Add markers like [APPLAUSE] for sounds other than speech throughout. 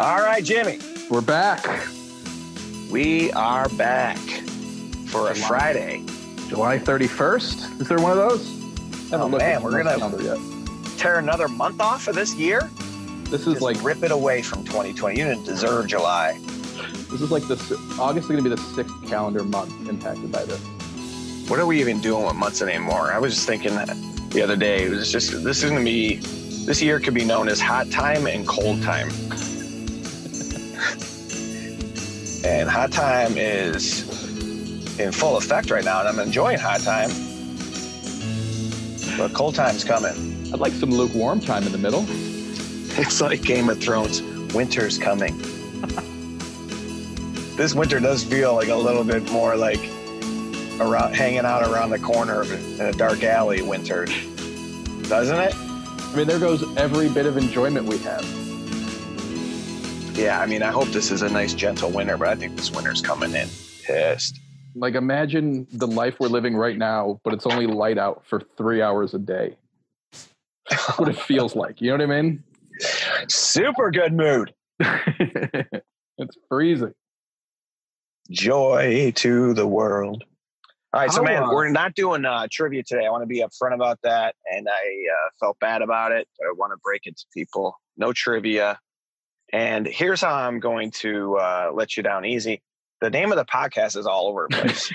All right, Jimmy. We're back. We are back for a Friday. July 31st. Is there one of those? Oh, man, we're gonna- Tear another month off of this year. This is Just like rip it away from 2020. You didn't deserve July. this is like the August is going to be the sixth calendar month impacted by this. What are we even doing with months anymore? I was just thinking that the other day. It was just this is going to be this year could be known as hot time and cold time. And hot time is in full effect right now, and I'm enjoying hot time. But cold time's coming. I'd like some lukewarm time in the middle. [LAUGHS] It's like Game of Thrones. Winter's coming. this winter does feel like a little bit more like around hanging out around the corner in a dark alley winter, doesn't it? I mean, there goes every bit of enjoyment we have. Yeah, I mean, I hope this is a nice, gentle winter, but I think this winter's coming in pissed. Like, imagine the life we're living right now, but it's only light out for three hours a day. That's what it [LAUGHS] feels like. You know what I mean? Super good mood. [LAUGHS] it's freezing. Joy to the world. All right, so man, uh, we're not doing uh, trivia today. I want to be upfront about that, and I uh, felt bad about it. I want to break it to people. No trivia. And here's how I'm going to uh, let you down easy. The name of the podcast is all over the place.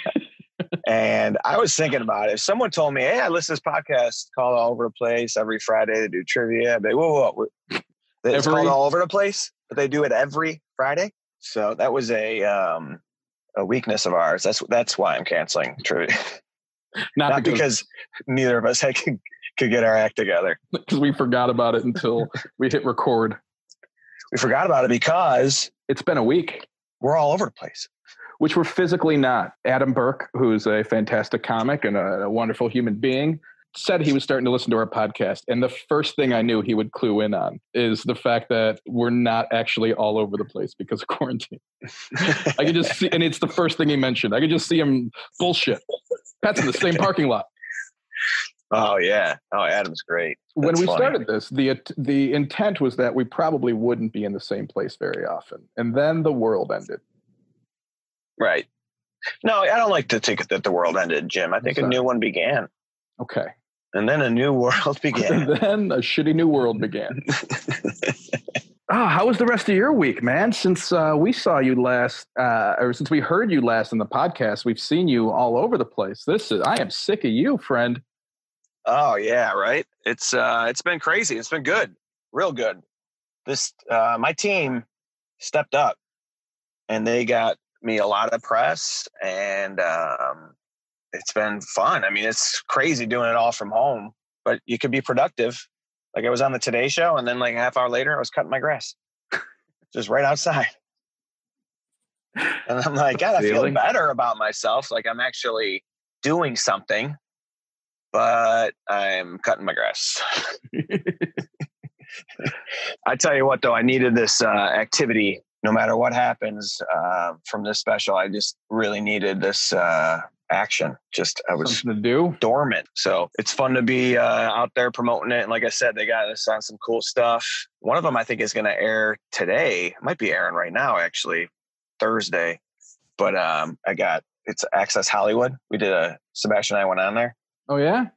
and I was thinking about it. If someone told me, hey, I listen to this podcast called All Over the Place every Friday to do trivia, I'd be, whoa, whoa, whoa. It's Every- called All Over the Place, but they do it every Friday. So that was a um, a weakness of ours. That's that's why I'm canceling trivia. [LAUGHS] Not, Not because, because neither of us had, could, could get our act together. [LAUGHS] because we forgot about it until we hit record. We forgot about it because It's been a week, we're all over the place. which we're physically not. Adam Burke, who's a fantastic comic and a, a wonderful human being, said he was starting to listen to our podcast. And the first thing I knew he would clue in on is the fact that we're not actually all over the place because of [LAUGHS] quarantine. I could just see, and it's the first thing he mentioned. I could just see him bullshit. Pat's in the same [LAUGHS] parking lot. Oh yeah. Oh, Adam's great. when we funny. started this, the the intent was that we probably wouldn't be in the same place very often, and then the world ended. Right. No, I don't like to think that the world ended, Jim. I think a new one began, Okay, and then a new [LAUGHS] world began. and [LAUGHS] then a shitty new world began. Oh, [LAUGHS] how was the rest of your week, man? Since uh, we saw you last, uh, or since we heard you last in the podcast, we've seen you all over the place. This is, I am sick of you, friend. Oh yeah, right. It's uh, it's been crazy. It's been good, real good. This uh, my team stepped up, and they got me a lot of press, and um, it's been fun. I mean, it's crazy doing it all from home, but you could be productive. Like I was on the Today Show, and then like a half hour later, I was cutting my grass, just right outside. [LAUGHS] And I'm like, God, I feel better about myself. Like I'm actually doing something, but I'm cutting my grass. [LAUGHS] I tell you what, though, I needed this uh, activity. No matter what happens uh, from this special, I just really needed this uh, action. Just I was Something to do. dormant. So it's fun to be uh, out there promoting it. And like I said, they got us on some cool stuff. One of them I think is going to air today. It might be airing right now, actually, Thursday. But um, I got it's Access Hollywood. We did a Sebastian and I went on there, Oh yeah,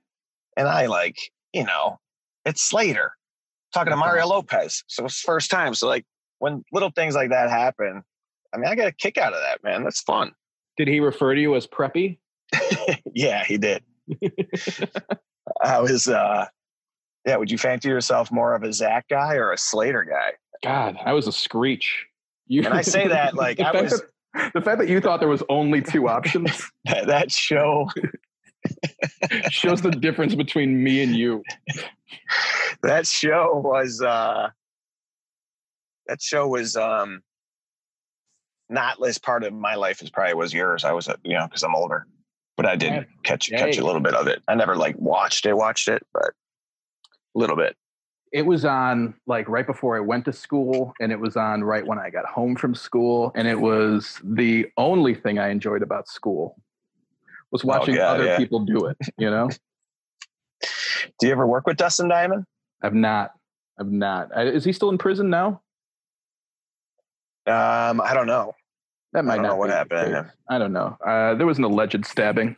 and I like you know it's Slater talking to Mario. Lopez. So it's first time. So like when little things like that happen, I mean, I got a kick out of that, man. That's fun. did he refer to you as preppy? [LAUGHS] yeah, he did. [LAUGHS] I was, uh, yeah. Would you fancy yourself more of a Zach guy or a Slater guy? God, I was a screech. You, And I say that like [LAUGHS] I was that- the fact that you thought there was only two options that show. [LAUGHS] shows the difference between me and you. That show was. uh That show was um not as part of my life as probably was yours. I was, uh, you know, because I'm older, but I did Yeah. catch Hey. catch a little bit of it. I never like watched it, watched it, but a little bit. It was on like right before I went to school, and it was on right when I got home from school, and it was the only thing I enjoyed about school was watching yeah, other yeah. people do it. You know, [LAUGHS] Do you ever work with Dustin Diamond? I've not, I've not. I, is he still in prison now? Um, I don't know. That might not know what happened. I don't know. Uh, there was an alleged stabbing.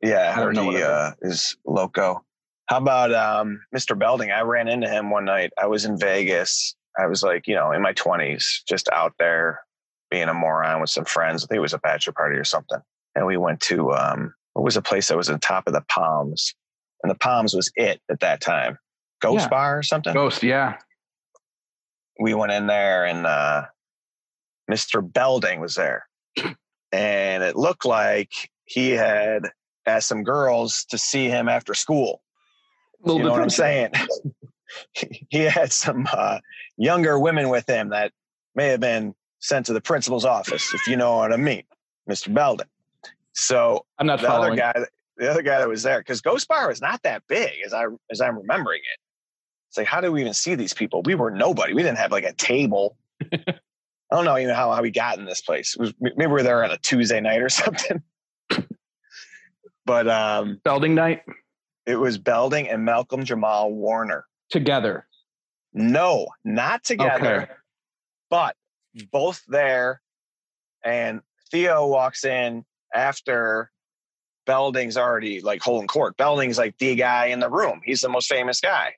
Yeah, I don't know he uh, is loco. How about um, Mr. Belding? I ran into him one night. I was in Vegas. I was like, you know, in my twenties, just out there being a moron with some friends. I think it was a bachelor party or something. And we went to um, what was a place that was on top of the Palms, and the Palms was it at that time. Ghost Yeah. Bar or something. Ghost, yeah. we went in there and uh, Mr. Belding was there. And it looked like he had asked some girls to see him after school. Little you know what I'm saying? [LAUGHS] he had some uh, younger women with him that may have been sent to the principal's office, if you know what I mean, Mr. Belding. So I'm not the other guy, the other guy that was there, because Ghost Bar is not that big as I as I'm remembering it. It's like, how do we even see these people? We were nobody. We didn't have like a table. [LAUGHS] I don't know even how, how we got in this place. It was, maybe we were there on a Tuesday night or [LAUGHS] something. but um, Belding night it was Belding and Malcolm Jamal Warner. together. No, not together, Okay. but both there. And Theo walks in after Belding's already like holding court. Belding's like the guy in the room. He's the most famous guy.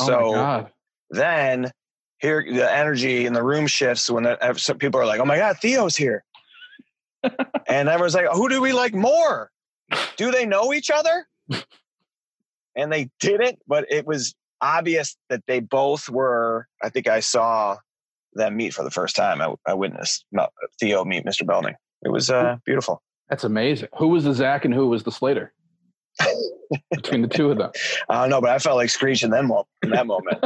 Oh So god. then here the energy in the room shifts when the, some people are like, "Oh my God, Theo's here," [LAUGHS] and everyone's like, "Who do we like more? Do they know each other?" and they didn't, but it was obvious that they both were. I think I saw them meet for the first time. I, I witnessed Theo meet Mr. Belding. It was uh, beautiful. That's amazing. Who was the Zach and who was the Slater? [LAUGHS] Between the two of them. I don't know, but I felt like screeching them mo- in that moment. [LAUGHS]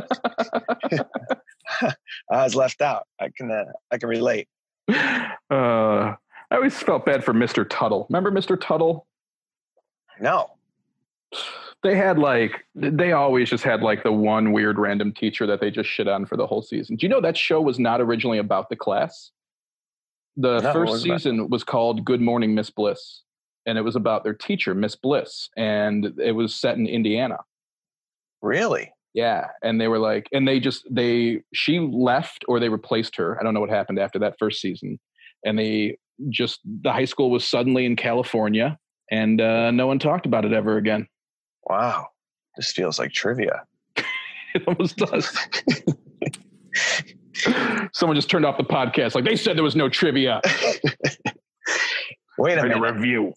[LAUGHS] I was left out. I can uh, I can relate. Uh, I always felt bad for Mr. Tuttle. Remember Mr. Tuttle? No. They had like they always just had like the one weird random teacher that they just shit on for the whole season. Do you know that show was not originally about the class? The No, first about? season was called Good Morning Miss Bliss, and it was about their teacher, Miss Bliss, and it was set in Indiana. Really? Yeah, and they were like, and they just they she left or they replaced her. I don't know what happened after that first season, and they just the high school was suddenly in California, and uh, no one talked about it ever again. Wow. This feels like trivia. [LAUGHS] It almost does. [LAUGHS] Someone just turned off the podcast. Like they said there was no trivia. [LAUGHS] Wait a Write a minute. review.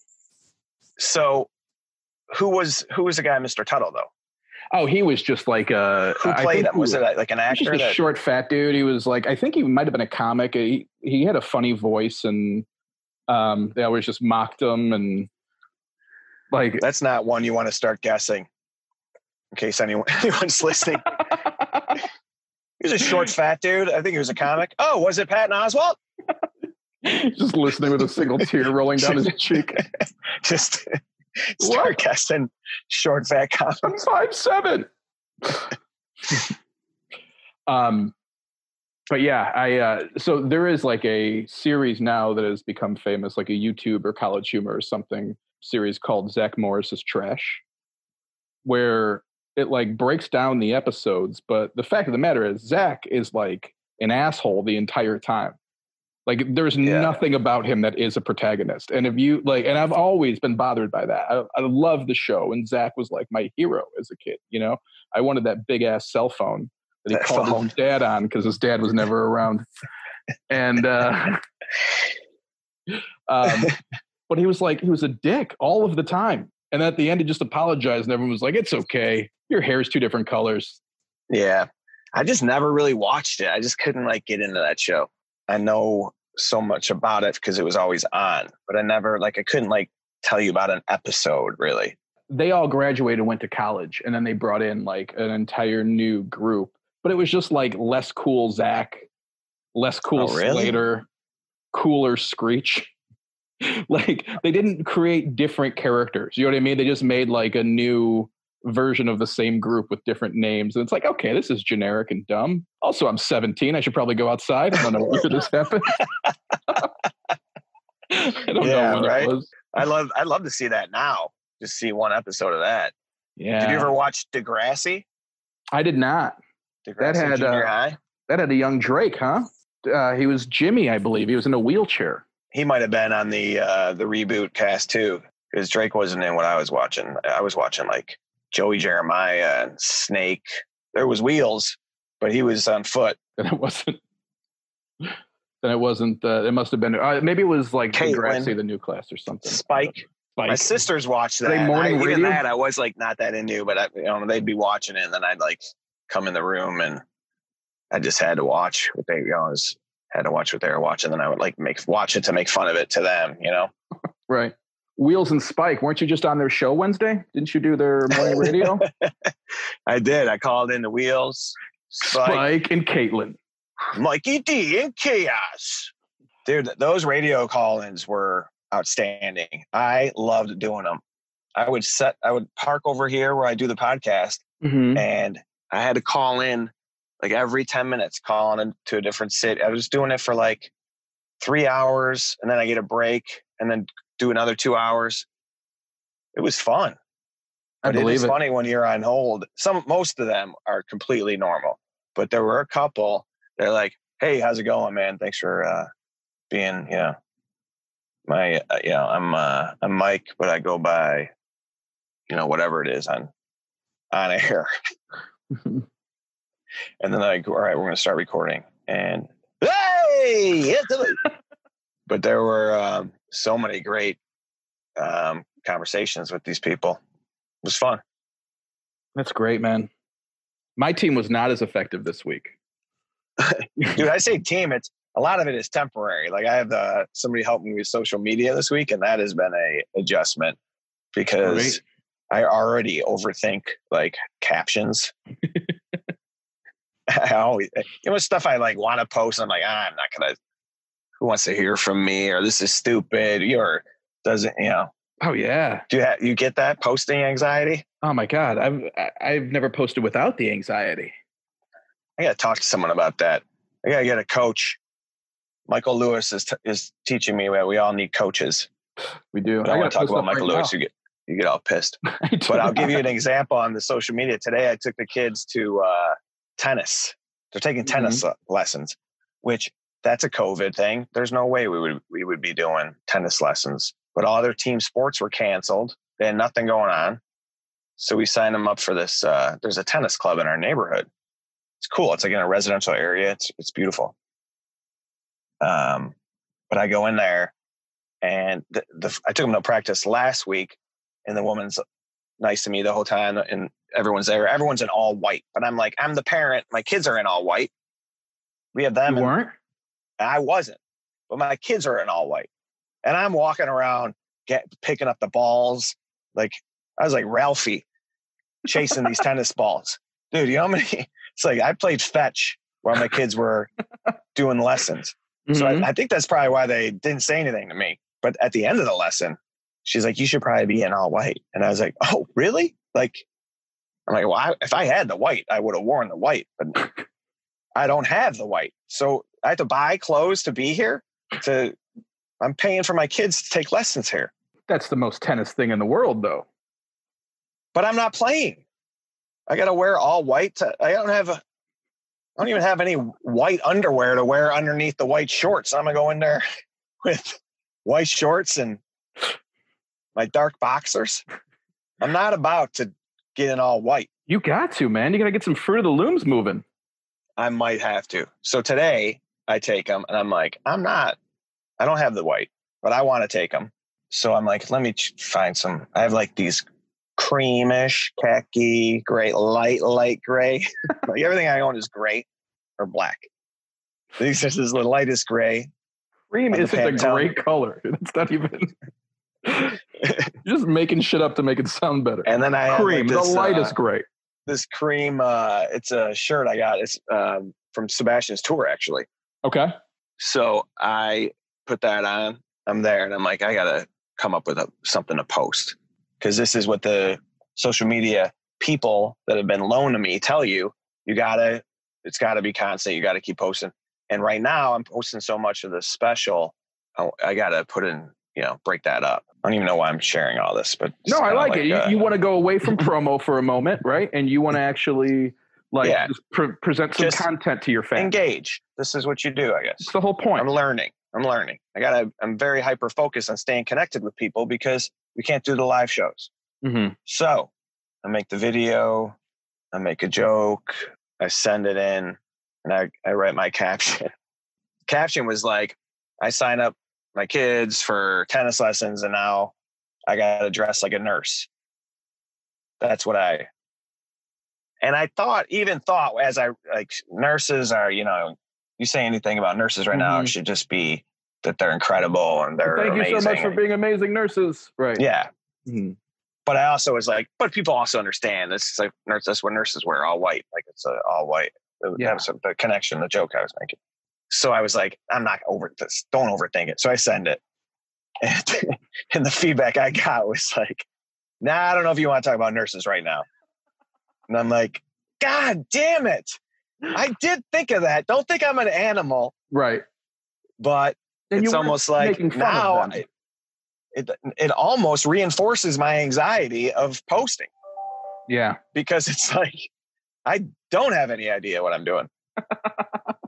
So who was who was the guy, Mr. Tuttle, though? Oh, he was just like a. Who I played think him? he Was it like an he was actor? just a That, short, fat dude. He was like, I think he might have been a comic. He he had a funny voice, and um, they always just mocked him and like. that's not one you want to start guessing. In case anyone [LAUGHS] anyone's listening. [LAUGHS] He was a short, [LAUGHS] fat dude. I think he was a comic. Oh, was it Patton Oswalt? just listening with a single tear rolling down his [LAUGHS] cheek. Just start guessing short, fat comics. I'm five seven. um, but yeah, I uh, so there is like a series now that has become famous, like a YouTube or College Humor or something series called Zach Morris's Trash, where it like breaks down the episodes. But the fact of the matter is, Zach is like an asshole the entire time. Like there's Yeah. nothing about him that is a protagonist. And if you like, and I've always been bothered by that. I, I love the show, and Zach was like my hero as a kid. You know, I wanted that big ass cell phone that he That called phone. his dad on because his dad was never around. And uh, [LAUGHS] um, but he was like he was a dick all of the time. And at the end, he just apologized, and everyone was like, "It's okay. Your hair is two different colors." Yeah. I just never really watched it. I just couldn't like get into that show. I know so much about it because it was always on, but I never like I couldn't like tell you about an episode really. they all graduated and went to college and then they brought in like an entire new group but it was just like less cool zach less cool Oh, really? slater cooler screech [LAUGHS] like they didn't create different characters you know what i mean they just made like a new version of the same group with different names and it's like okay this is generic and dumb also i'm 17 i should probably go outside i don't know where this happened [LAUGHS] i don't Yeah, know right? was I love I'd love to see that now. Just see one episode of that. yeah Did you ever watch Degrassi? i did not Degrassi had, Junior uh? That had a young Drake, huh? Uh, he was Jimmy, I believe. He was in a wheelchair. He might have been on the uh, the reboot cast too, because Drake wasn't in what I was watching. I was watching like Joey Jeremiah and Snake. There was wheels, but he was on foot. [LAUGHS] And it wasn't. Then it wasn't. Uh, it must have been. Uh, maybe it was like. Degrassi, the new class, or something. Spike. Spike. My sisters watched they that. morning I, even that I was like not that into, but I, you know they'd be watching it, and then I'd like come in the room, and I just had to watch what they, you know, I was had to watch what they were watching. Then I would like make watch it to make fun of it to them, you know. Right. Wheels and Spike, weren't you just on their show Wednesday? Didn't you do their morning radio? [LAUGHS] I did. I called in the wheels, Spike, Spike and Caitlin. Mikey D, and Chaos. Dude, those radio call-ins were outstanding. I loved doing them. I would set. I would park over here where I do the podcast, Mm-hmm. and I had to call in like every 10 minutes, calling to a different city. I was doing it for like three hours and then I get a break and then do another two hours. It was fun. I But it believe is it. funny when you're on hold. Some, most of them are completely normal, but there were a couple. They're like, "Hey, how's it going, man? Thanks for uh, being, you know, my, uh, you know, I'm, uh, I'm Mike, but I go by, you know, whatever it is on, on air." [LAUGHS] [LAUGHS] And then like, all right, we're going to start recording. And hey, [LAUGHS] but there were um, so many great um, conversations with these people. It was fun. That's great, man. My team was not as effective this week. [LAUGHS] Dude, I say team, it's a lot of it is temporary. Like I have uh, somebody help me with social media this week, and that has been a adjustment because I already overthink like captions. [LAUGHS] [LAUGHS] I always, you know, stuff I like want to post. I'm like, ah, I'm not gonna. Who wants to hear from me? Or this is stupid. Or doesn't you know? Oh yeah. Do you have, you get that posting anxiety? Oh my god. I've I- I've never posted without the anxiety. I got to talk to someone about that. I got to get a coach. Michael Lewis is t- is teaching me that we all need coaches. We do. But I, want gotta talk about Michael right Lewis. now. You get you get all pissed. [LAUGHS] But I'll give you an example on the social media. Today, I took the kids to uh, tennis. They're taking tennis uh, lessons, which that's a COVID thing. There's no way we would we would be doing tennis lessons. But all their team sports were canceled. They had nothing going on, so we signed them up for this. Uh, there's a tennis club in our neighborhood. It's cool. It's like in a residential area. It's it's beautiful. Um, but I go in there, and the, the I took them to practice last week, and the woman's nice to me the whole time and everyone's there everyone's in all white but i'm like i'm the parent my kids are in all white we have them You weren't? i wasn't but my kids are in all white and i'm walking around get picking up the balls like i was like ralphie chasing these [LAUGHS] tennis balls dude you know how many [LAUGHS] it's like i played fetch while my kids were doing lessons so Mhm. I, I think that's probably why they didn't say anything to me. But at the end of the lesson, she's like, "You should probably be in all white." And I was like, "Oh, really?" Like, I'm like, "Well, I, if I had the white, I would have worn the white, but I don't have the white, so I have to buy clothes to be here. To I'm paying for my kids to take lessons here, That's the most tennis thing in the world, though. but I'm not playing. I got to wear all white. To, I don't have a. I don't even have any white underwear to wear underneath the white shorts. I'm gonna go in there [LAUGHS] with white shorts and my dark boxers. I'm not about to get in all white. You got to, man. You got to get some fruit of the looms moving. I might have to. So today I take them and I'm like, I'm not, I don't have the white, but I want to take them. So I'm like, let me find some. I have like these creamish, khaki, gray, light, light gray. [LAUGHS] like everything I own is gray or black. These this is the lightest gray. Cream isn't a great color. [LAUGHS] It's not even. [LAUGHS] [LAUGHS] Just making shit up to make it sound better. And then I have, like, Cream, the light uh, lightest gray. this cream. Uh, it's a shirt I got. It's um, from Sebastian's tour actually. Okay. So I put that on. I'm there, and I'm like, I gotta come up with a, something to post because this is what the social media people that have been loaned to me tell you. You gotta, it's gotta be constant. You gotta keep posting. And right now, I'm posting so much of the special. I, I gotta put in, you know, break that up. I don't even know why I'm sharing all this, but No, I kinda like, it. You, uh, you want to go away from promo for a moment, right? And you want to [LAUGHS] actually Like Yeah. just pre- present some Just content to your fans. Engage. This is what you do, I guess. It's the whole point. I'm learning. I'm learning. I gotta. I'm very hyper focused on staying connected with people because we can't do the live shows. Mhm. So I make the video. I make a joke. I send it in, and I I write my [LAUGHS] caption. caption was like, I sign up my kids for tennis lessons, and now I got to dress like a nurse. That's what I. And I thought, even thought, as I like, nurses are, you know, you say anything about nurses right now, Mhm. it should just be that they're incredible and they're Thank amazing. you so much for being amazing nurses. Right. yeah, Mhm. but I also was like, but people also understand this is like nurse. That's what nurses wear, all white. Like it's uh, all white. That Yeah. the connection, the joke I was making. So I was like, I'm not over this. Don't overthink it. So I send it, [LAUGHS] and, and the feedback I got was like, Nah, I don't know if you want to talk about nurses right now. And I'm like, God damn it! I did think of that. Don't think I'm an animal, Right. but And it's almost like now it it almost reinforces my anxiety of posting. Yeah. because it's like I don't have any idea what I'm doing. [LAUGHS]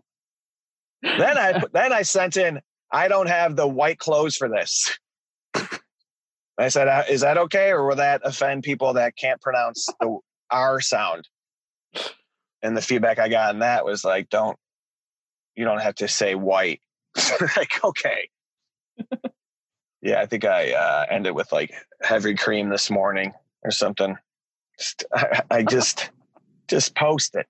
then I then I sent in I don't have the white clothes for this. I said, uh, "Is that okay, or will that offend people that can't pronounce the R sound?" And the feedback I got on that was like, "Don't you don't have to say white." [LAUGHS] like, okay. [LAUGHS] yeah, I think I uh, ended with like heavy cream this morning or something. Just, [LAUGHS] I, I just just post it.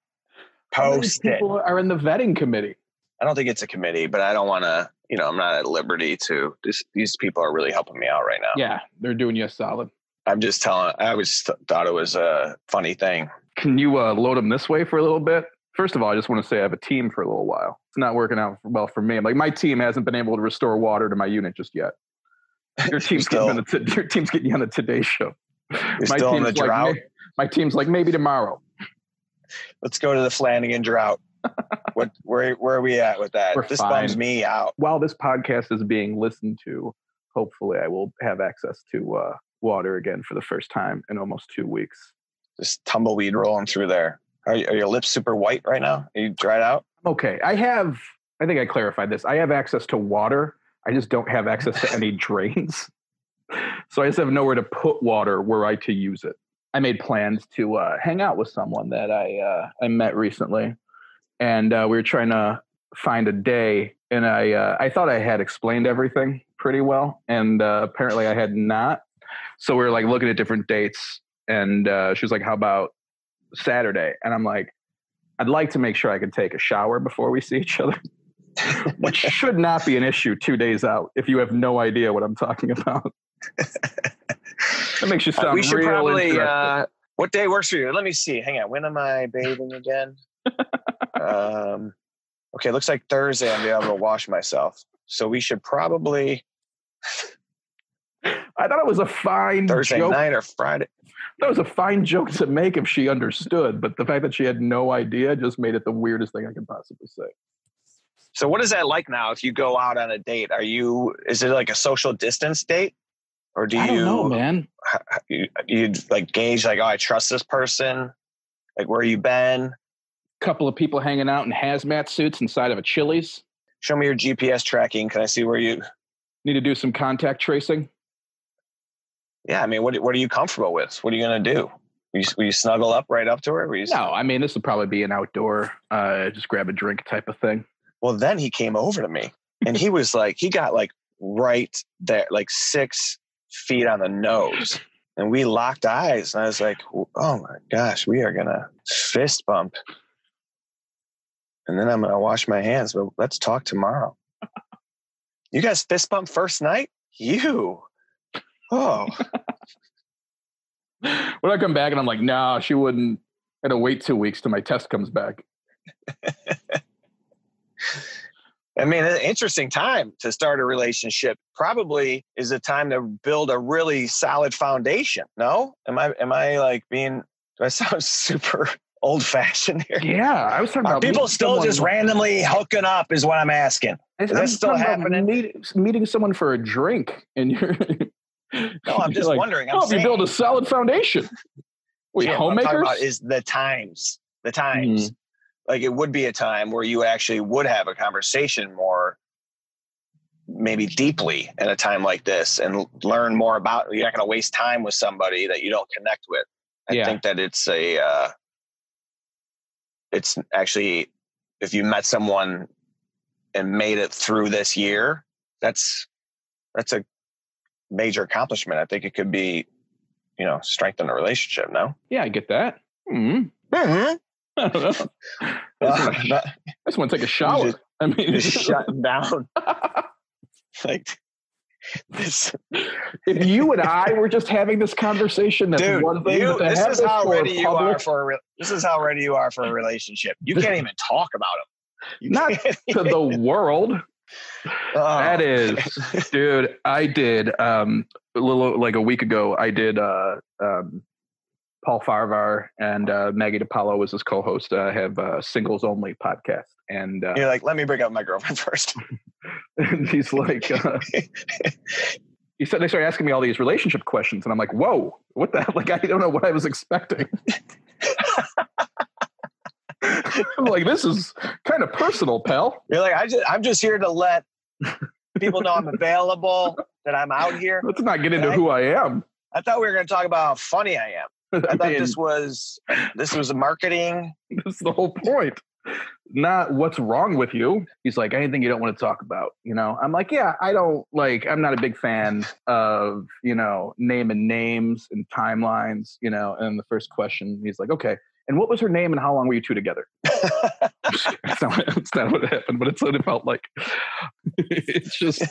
Post it. people are in the vetting committee. I don't think it's a committee, but I don't want to. You know, I'm not at liberty to. This, these people are really helping me out right now. Yeah, they're doing you a solid. I'm just telling. I always th- thought it was a funny thing. Can you uh, load them this way for a little bit? First of all, I just want to say I have a team for a little while. It's not working out well for me. Like my team hasn't been able to restore water to my unit just yet. Your [LAUGHS] team's getting on the t- your team's getting you on the Today Show. In the like, drought. "May- my team's like maybe tomorrow. Let's go to the Flanagan drought. [LAUGHS] what? Where? Where are we at with that? We're this fine. bums me out. While this podcast is being listened to, hopefully I will have access to uh, water again for the first time in almost two weeks. Just tumbleweed rolling through there. Are, you- are your lips super white right now? Are you dried out? Okay, I have. I think I clarified this. I have access to water. I just don't have access to any [LAUGHS] drains. So I just have nowhere to put water were I to use it. I made plans to uh, hang out with someone that I uh, I met recently, and uh, we were trying to find a day. And I uh, I thought I had explained everything pretty well, and uh, apparently I had not. So we were like looking at different dates, and uh, she was like, "How about Saturday?" And I'm like, "I'd like to make sure I can take a shower before we see each other." [LAUGHS] which should not be an issue two days out if you have no idea what I'm talking about. That makes you Uh, sound we should real probably. Uh, what day works for you? Let me see. Hang on. When am I bathing again? [LAUGHS] um, okay, looks like Thursday. I'm be able to wash myself. So we should probably I thought it was a fine Thursday joke. night or Friday. That was a fine joke to make if she understood, but the fact that she had no idea just made it the weirdest thing I could possibly say. So what is that like now? If you go out on a date, are you? Is it like a social distance date, or do I you? don't know, man. You, you like gauge like, oh, I trust this person. Like, where you been? Couple of people hanging out in hazmat suits inside of a Chili's. Show me your GPS tracking. Can I see where you? Need to do some contact tracing. Yeah, I mean, what what are you comfortable with? What are you gonna do? Will you, will you snuggle up right up to her? No, I mean this would probably be an outdoor, uh, just grab a drink type of thing. Well, then he came over to me, and he was like, he got like right there, like six feet on the nose, and we locked eyes, and I was like, oh my gosh, we are gonna fist bump, and then I'm gonna wash my hands. But let's talk tomorrow. You guys fist bump first night? You? Oh, [LAUGHS] When I come back and I'm like, no, she wouldn't. I gotta wait two weeks till my test comes back. [LAUGHS] I mean, an interesting time to start a relationship. Probably is a time to build a really solid foundation. No, am I? Am I like being? Do I sound [LAUGHS] super old fashioned here? Yeah, I was talking Are about people still just randomly hooking up? Is what I'm asking. I'm that still happening? Meet, meeting someone for a drink, and you're. [LAUGHS] No, I'm [LAUGHS] just wondering. I'm oh, if you build a solid foundation. What talking homemakers? about is the times. the times. Like it would be a time where you actually would have a conversation more maybe deeply in a time like this and learn more about you're not going to waste time with somebody that you don't connect with. I Yeah. think that it's a uh it's actually if you met someone and made it through this year, that's that's a major accomplishment. I think it could be, you know, strengthen a relationship. No, Yeah, I get that. Hmm. mm-hmm. [LAUGHS] I don't know. I just wanna- [LAUGHS] I just want to take a shower. I mean, [LAUGHS] shut down. like [LAUGHS] this, if you and I were just having this conversation, that's dude. one thing. You, this is how ready you are for a. Re- this is how ready you are for a relationship. You can't even talk about them. Not to the world. Oh. That is, dude. I did um a little like a week ago. I did uh um Paul Farahvar and uh, Maggie DePaulo was his co-host. Uh, have a singles only podcast, and uh, You're like, let me bring up my girlfriend first. and [LAUGHS] he's like, uh, he said they started asking me all these relationship questions, and I'm like, whoa, what the hell? [LAUGHS] Like I don't know what I was expecting. [LAUGHS] I'm like, this is kind of personal, pal. You're like, I just, I'm just here to let people know I'm available, that I'm out here. Let's not get into Right. who I am. I thought we were going to talk about how funny I am. I I thought mean, this was this was a marketing. [LAUGHS] That's the whole point. Not what's wrong with you. He's like, anything you don't want to talk about. You know, I'm like, yeah, I don't like, I'm not a big fan of, you know, naming names and timelines, you know. And the first question, he's like, okay. And what was her name and how long were you two together? [LAUGHS] that's, not, that's not what happened, but it's what it felt like. [LAUGHS] it's just,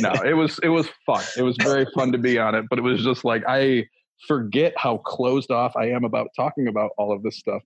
no, it was, it was fun. It was very fun to be on it, but it was just like, I forget how closed off I am about talking about all of this stuff.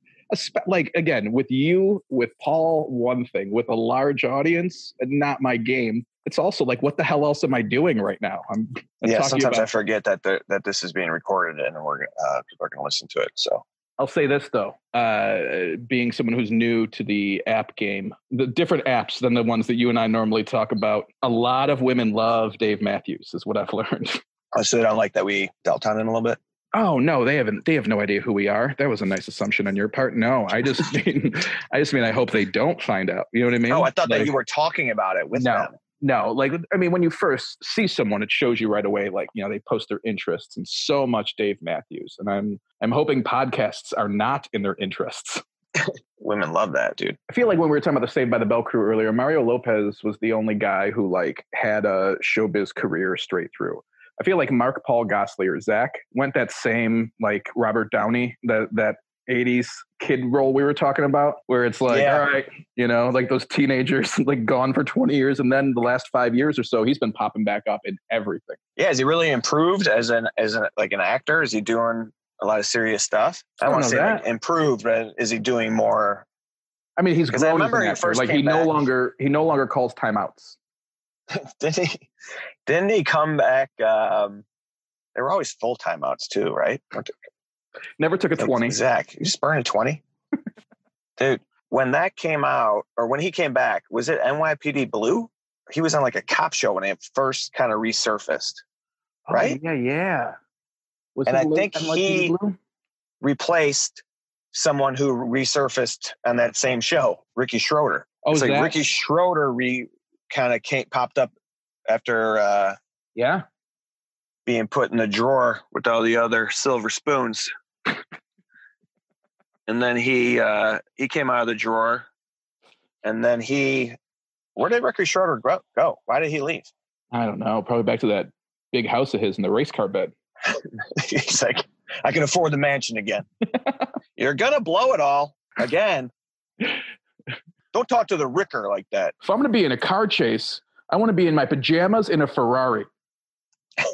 Like again with you with paul one thing with a large audience not my game. It's also like what the hell else am i doing right now? I'm, I'm [LAUGHS] yeah, sometimes I forget that the, that this is being recorded and we're uh, people are going to listen to it. So. I'll say this though uh, being someone who's new to the app game the different apps than the ones that you and i normally talk about a lot of women love dave matthews is what i've [LAUGHS] learned I so don't like that we dealt on it a little bit. Oh no, they haven't. They have no idea who we are. That was a nice assumption on your part. No, I just [LAUGHS] mean, I just mean, I hope they don't find out. You know what I oh, mean? Oh, I thought that you were talking about it with No. them. No, like I mean, when you first see someone, it shows you right away. Like you know, they post their interests, and so much Dave Matthews. And I'm I'm hoping podcasts are not in their interests. [LAUGHS] Women love that, dude. I feel like when we were talking about the Saved by the Bell crew earlier, Mario Lopez was the only guy who like had a showbiz career straight through. I feel like Mark Paul Gosley or Zach went that same like Robert Downey that that 80s kid role we were talking about, where it's like, Yeah. all right, you know, like those teenagers [LAUGHS] like gone for 20 years, and then the last five years or so, he's been popping back up in everything. Yeah, is he really improved as an as an like an actor? Is he doing a lot of serious stuff? I I don't want to say like improved, but is he doing more? I mean, he's I grown as remember he first Like he came no back- longer he no longer calls timeouts. [LAUGHS] Didn't he? Didn't he come back? Um, they were always full timeouts too, right? Never took a 20. Zach, you just burned a twenty, [LAUGHS] dude. When that came out, or when he came back, was it NYPD Blue? He was on like a cop show when it first kind of resurfaced. Oh, right? yeah, yeah. Was And I think like, he- Blue? Replaced someone who resurfaced on that same show, Ricky Schroder. Oh, it's like? Ricky Schroder re kind of came popped up after uh, Yeah. being put in the drawer with all the other silver spoons. and then he uh, he came out of the drawer, and then he where did Ricky Schroder go? go? Why did he leave? I don't know. Probably back to that big house of his in the race car bed. [LAUGHS] He's like, I can afford the mansion again. You're gonna blow it all again. Don't talk to the Ricker like that. If I'm going to be in a car chase, I want to be in my pajamas in a Ferrari. [LAUGHS]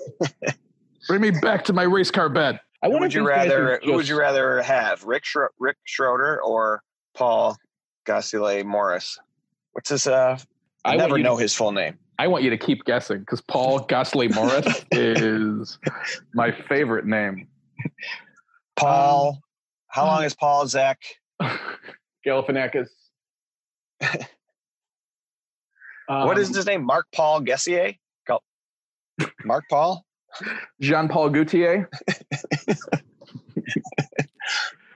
Bring me back to my race car bed. I would you these guys are rather? Who would you rather have, Rick Schro- Rick Schroder or Paul Gosselaar Morris? What's his? Uh, I, I never you to- know his full name. I want you to keep guessing because Paul Gosley Morris [LAUGHS] is my favorite name. Paul. How um, long [SIGHS] is Paul? Zach? Galifianakis. What is Um, his name? Mark Paul Gessier? Mark Paul? Jean Paul Gaultier?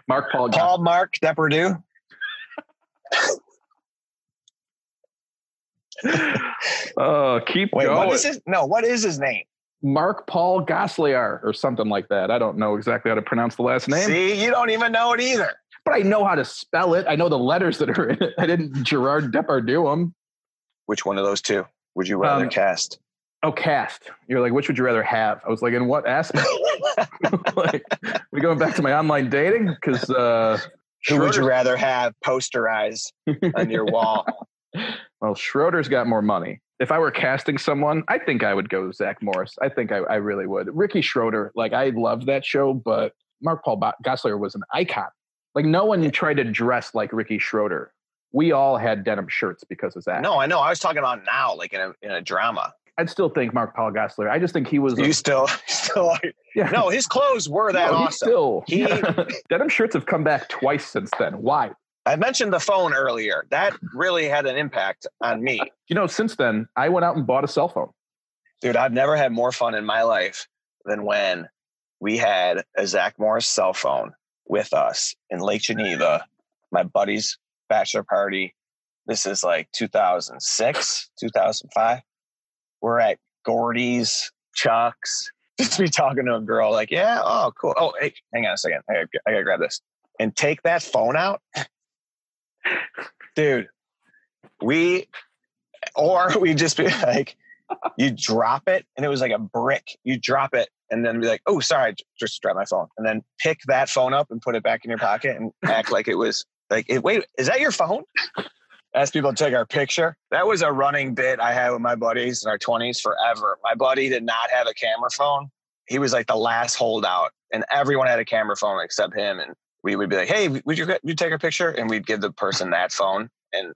Mark Paul. Paul Mark Depardieu. Oh, keep Wait, going. what is his? No, what is his name? Mark Paul Gosselaar or something like that. I don't know exactly how to pronounce the last name, See, you don't even know it either. But I know how to spell it. I know the letters that are in it. I didn't Gerard Depardieu them. Which one of those two would you rather Um, cast? Oh, cast. You're like, which would you rather have? I was like, in what aspect? [LAUGHS] [LAUGHS] like, we going back to my online dating because uh, Who would you rather have posterized on your wall? [LAUGHS] Well, Schroder's got more money. If I were casting someone, I think I would go Zach Morris. I think I, I really would. Ricky Schroder, like I loved that show, but Mark Paul Gosselaar was an icon. Like no one tried to dress like Ricky Schroder. We all had denim shirts because of that. No, I know. I was talking about now, like in a in a drama. I'd still think Mark Paul Gosselaar. I just think he was. a- [LAUGHS] You still, still like, yeah. no. His clothes were that No, awesome. Still, He- [LAUGHS] denim shirts have come back twice since then. Why? I mentioned the phone earlier. That really had an impact on me, You know, since then, I went out and bought a cell phone. dude. I've never had more fun in my life than when we had a Zach Morris cell phone with us in Lake Geneva, my buddy's bachelor party. This is like 2006, 2005. We're at Gordy's, Chuck's. [LAUGHS] Just be talking to a girl like, yeah, oh, cool. Oh, hey, hang on a second. Gotta, I gotta grab this and take that phone out. [LAUGHS] Dude, we, or [LAUGHS] we just be like, you drop it and it was like a brick. You drop it and then be like, oh, sorry, just drop my phone. And then pick that phone up and put it back in your pocket and act like it was like, wait, is that your phone? Ask people to take our picture. That was a running bit I had with my buddies in our 20s forever. My buddy did not have a camera phone. He was like the last holdout, and everyone had a camera phone except him. And we would be like, "Hey, would you, would you take a picture?" And we'd give the person that phone and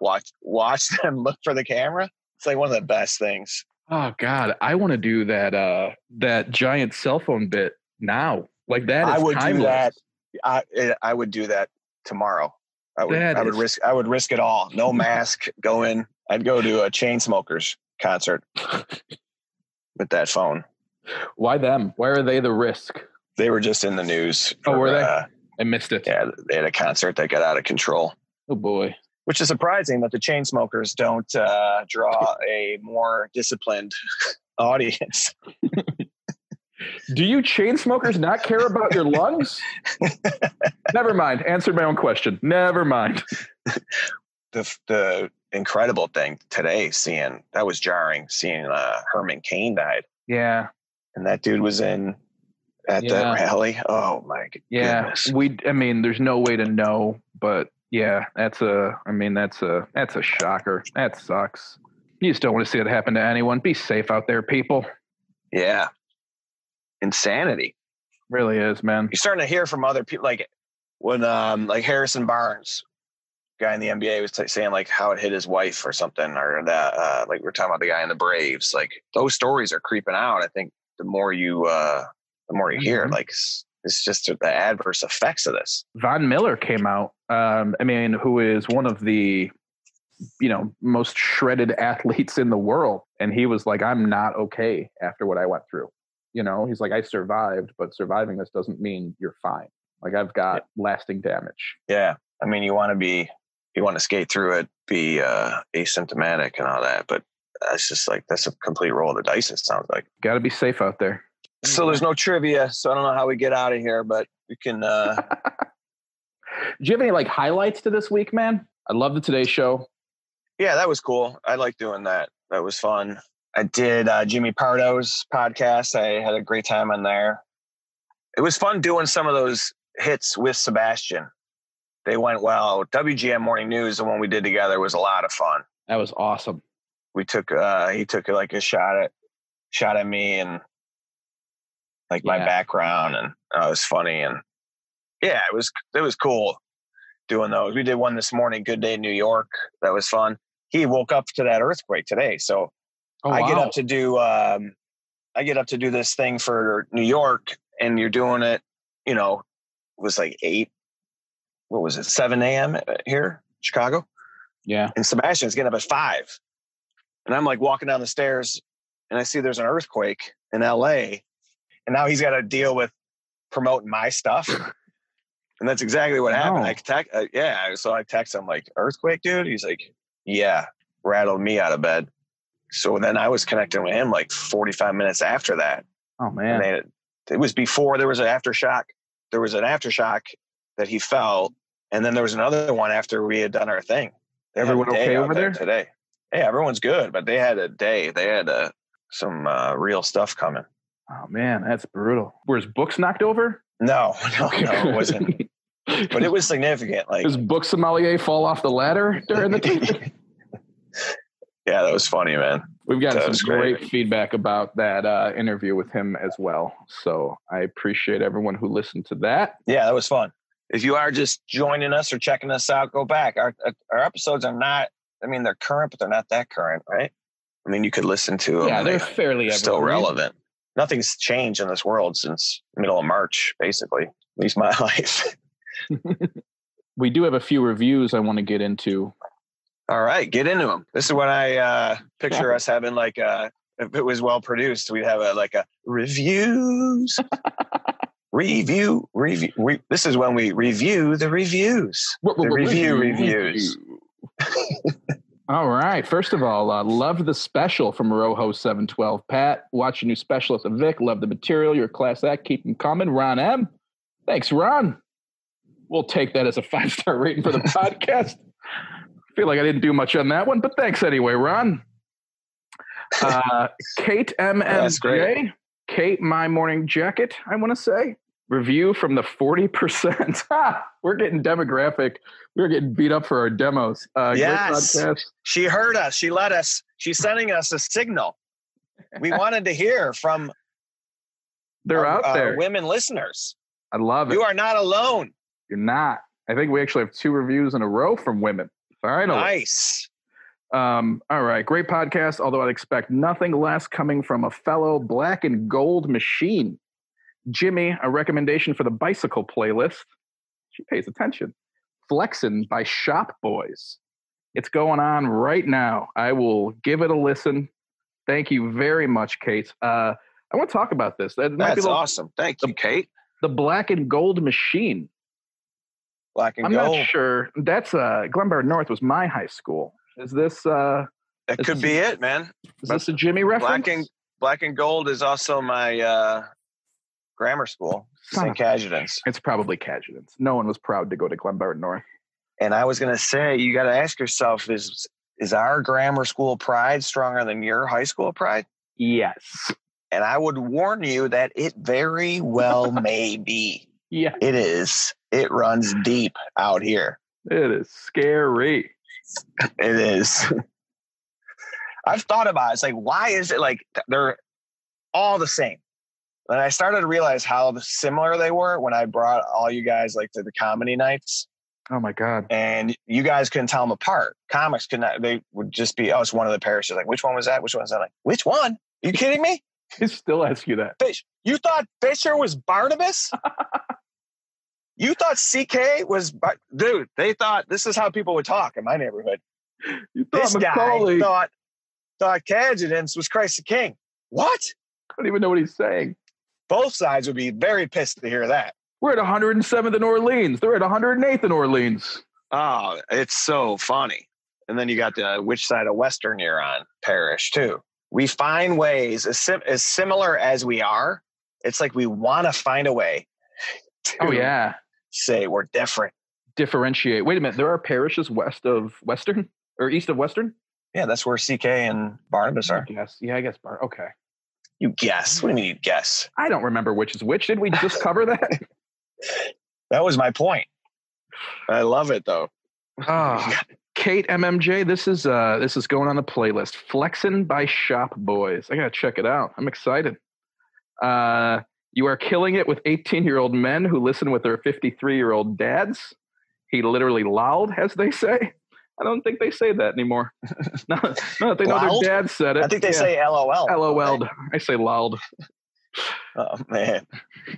watch watch [LAUGHS] them look for the camera. It's like one of the best things. Oh God, I want to do that. Uh, that giant cell phone bit now. Like that is I would do that. I eh, I would do that tomorrow. I would That I would is- risk I would risk it all. No mask. go in. I'd go to a Chainsmokers concert [LAUGHS] with that phone. Why them? Why are they the risk? They were just in the news. Oh, were they? uh, I missed it. yeah, they had a concert that got out of control. Oh boy. Which is surprising that the Chainsmokers don't uh, draw [LAUGHS] a more disciplined [LAUGHS] audience. Do you chain smokers not care about your lungs? [LAUGHS] Never mind. Answered my own question. Never mind. The the incredible thing today, seeing that was jarring. Seeing uh, Herman Cain died. Yeah. and that dude was in at Yeah. that rally. Oh my Yeah. goodness! We I mean, there's no way to know, but yeah, that's a I mean, that's a that's a shocker. That sucks. You just don't want to see it happen to anyone. Be safe out there, people. Yeah, insanity. Really is, man. You're starting to hear from other people, like when um like Harrison Barnes, guy in the NBA, was t- saying like how it hit his wife or something, or that uh, like we're talking about the guy in the Braves. Like those stories are creeping out. I think the more you uh the more you hear, Mhm. like it's just the adverse effects of this. Von Miller came out. Um, I mean, who is one of the you know most shredded [LAUGHS] athletes in the world, and he was like, "I'm not okay after what I went through." You know, he's like, "I survived, but surviving this doesn't mean you're fine. Like I've got lasting damage." Yeah, I mean, you want to be, you want to skate through it, be uh, asymptomatic and all that, but that's just like that's a complete roll of the dice. It sounds like. Got to be safe out there. So there's no trivia, so I don't know how we get out of here, but we can. Uh, [LAUGHS] Do you have any like highlights to this week, man? I love the Today Show. yeah, that was cool. I like doing that. That was fun. I did uh, Jimmy Pardo's podcast. I had a great time on there. It was fun doing some of those hits with Sebastian. They went well. WGN Morning News, the one we did together, was a lot of fun. That was awesome. we took uh he took like a shot at shot at me and like my background and uh, it was funny and yeah it was it was cool doing those we did one this morning good day new york that was fun he woke up to that earthquake today so Oh, i get up to do um i get up to do this thing for new york and you're doing it you know it was like eight what was it 7 a.m here chicago yeah. and Sebastian's getting up at five. And I'm like walking down the stairs and I see there's an earthquake in LA. And now he's got to deal with promoting my stuff. And that's exactly what happened. No. I text, uh, yeah. So I text him like, "Earthquake, dude." He's like, "Yeah." Rattled me out of bed. So then I was connecting with him like 45 minutes after that. Oh man. they, it was before there was an aftershock. There was an aftershock that he felt, and then there was another one after we had done our thing. A Everyone okay over there? today? Hey, everyone's good, but they had a day. They had uh, some uh, real stuff coming. Oh man, that's brutal. Were his books knocked over? No, [LAUGHS] no, no, it wasn't. [LAUGHS] But it was significant. Like, Does book sommelier fall off the ladder during the? [LAUGHS] yeah, that was funny, man. We've gotten That some great. great. feedback about that uh, interview with him as well. So I appreciate everyone who listened to that. Yeah, that was fun. If you are just joining us or checking us out, go back. Our our episodes are not. I mean, they're current, but they're not that current, right? I mean, you could listen to them. yeah, they're they- fairly they're still relevant. Nothing's changed in this world since middle of March, basically. At least my [LAUGHS] life. We do have a few reviews I want to get into. All right, get into them. This is what I uh, picture us having. Like, uh, if it was well produced, we'd have a like a reviews, [LAUGHS] review, review. Re- this is when we review the reviews. what The review reviews. [LAUGHS] All right. First of all, uh, love the special from Rojo seven twelve. Pat, watch your new special at the Vic. Love the material. You're class act. Keep them coming. Ron M. Thanks, Ron. We'll take that as a [LAUGHS] five star rating for the [LAUGHS] podcast. Feel like I didn't do much on that one, but thanks anyway, Ron. Uh, [LAUGHS] Kate That's MMJ. great. Kate, my morning jacket. I want to say review from the forty percent. [LAUGHS] We're getting demographic. We're getting beat up for our demos. Uh, Yes. She heard us. She let us. She's sending us a signal. We [LAUGHS] wanted to hear from They're our, out uh, there. women listeners. I love it. You are not alone. You're not. I think we actually have two reviews in a row from women. Finally. Nice. Um, all right. Great podcast. Although I'd expect nothing less coming from a fellow black and gold machine. Jimmy, a recommendation for the bicycle playlist. She pays attention. Flexin' by Shop Boys. It's going on right now. I will give it a listen. Thank you very much, Kate. Uh, I want to talk about this. That That's the, awesome. Thank you, Kate. the black and gold machine. Black and I'm gold. not sure. That's uh Glenbard North was my high school. Is this uh That could be it, man. is this a Jimmy reference? Black and Black and Gold is also my uh, grammar school, St. Cajetan's. It's probably Cajetan's. No one was proud to go to Glenbard North. And I was going to say, you got to ask yourself: is is our grammar school pride stronger than your high school pride? Yes. And I would warn you that it very well [LAUGHS] may be. Yeah, It is. It runs deep out here. it is scary. It is. I've thought about it. It's like, why is it like they're all the same? And I started to realize how similar they were when I brought all you guys like to the comedy nights, Oh my god. and you guys couldn't tell them apart. Comics could not. They would just be, oh, it's one of the parishes. Like, which one was that? Which one was that? Like, which one? you kidding me? I still ask you that. Fish. You thought Fisher was Barnabas? [LAUGHS] you thought CK was, Bar- dude? They thought this is how people would talk in my neighborhood. You thought this Macaulay. guy thought thought Cajetan's was Christ the King. What? I don't even know what he's saying. Both sides would be very pissed to hear that. We're at 107th in Orleans. They're at 108th in Orleans. Oh, it's so funny. And then you got the uh, which side of Western you're on parish too. We find ways as, sim- as similar as we are. It's like we want to find a way. To Oh yeah. say we're different. Differentiate. Wait a minute. There are parishes west of Western or east of Western. Yeah, that's where CK and Barnabas are. Yes. Yeah, I guess. Bar- Okay. You guess. What do you mean you guess? I don't remember which is which. Did we just [LAUGHS] cover that? That was my point. I love it though. Ah, Kate MMJ, this is uh this is going on the playlist. Flexin' by Shop Boys. I gotta check it out. I'm excited. Uh you are killing it with 18 year old men who listen with their 53 year old dads. He literally lolled, as they say. I don't think they say that anymore. [LAUGHS] no, no, they know their dad said it. I think they Yeah. say LOL. LOL'd. I say lolled. Oh man,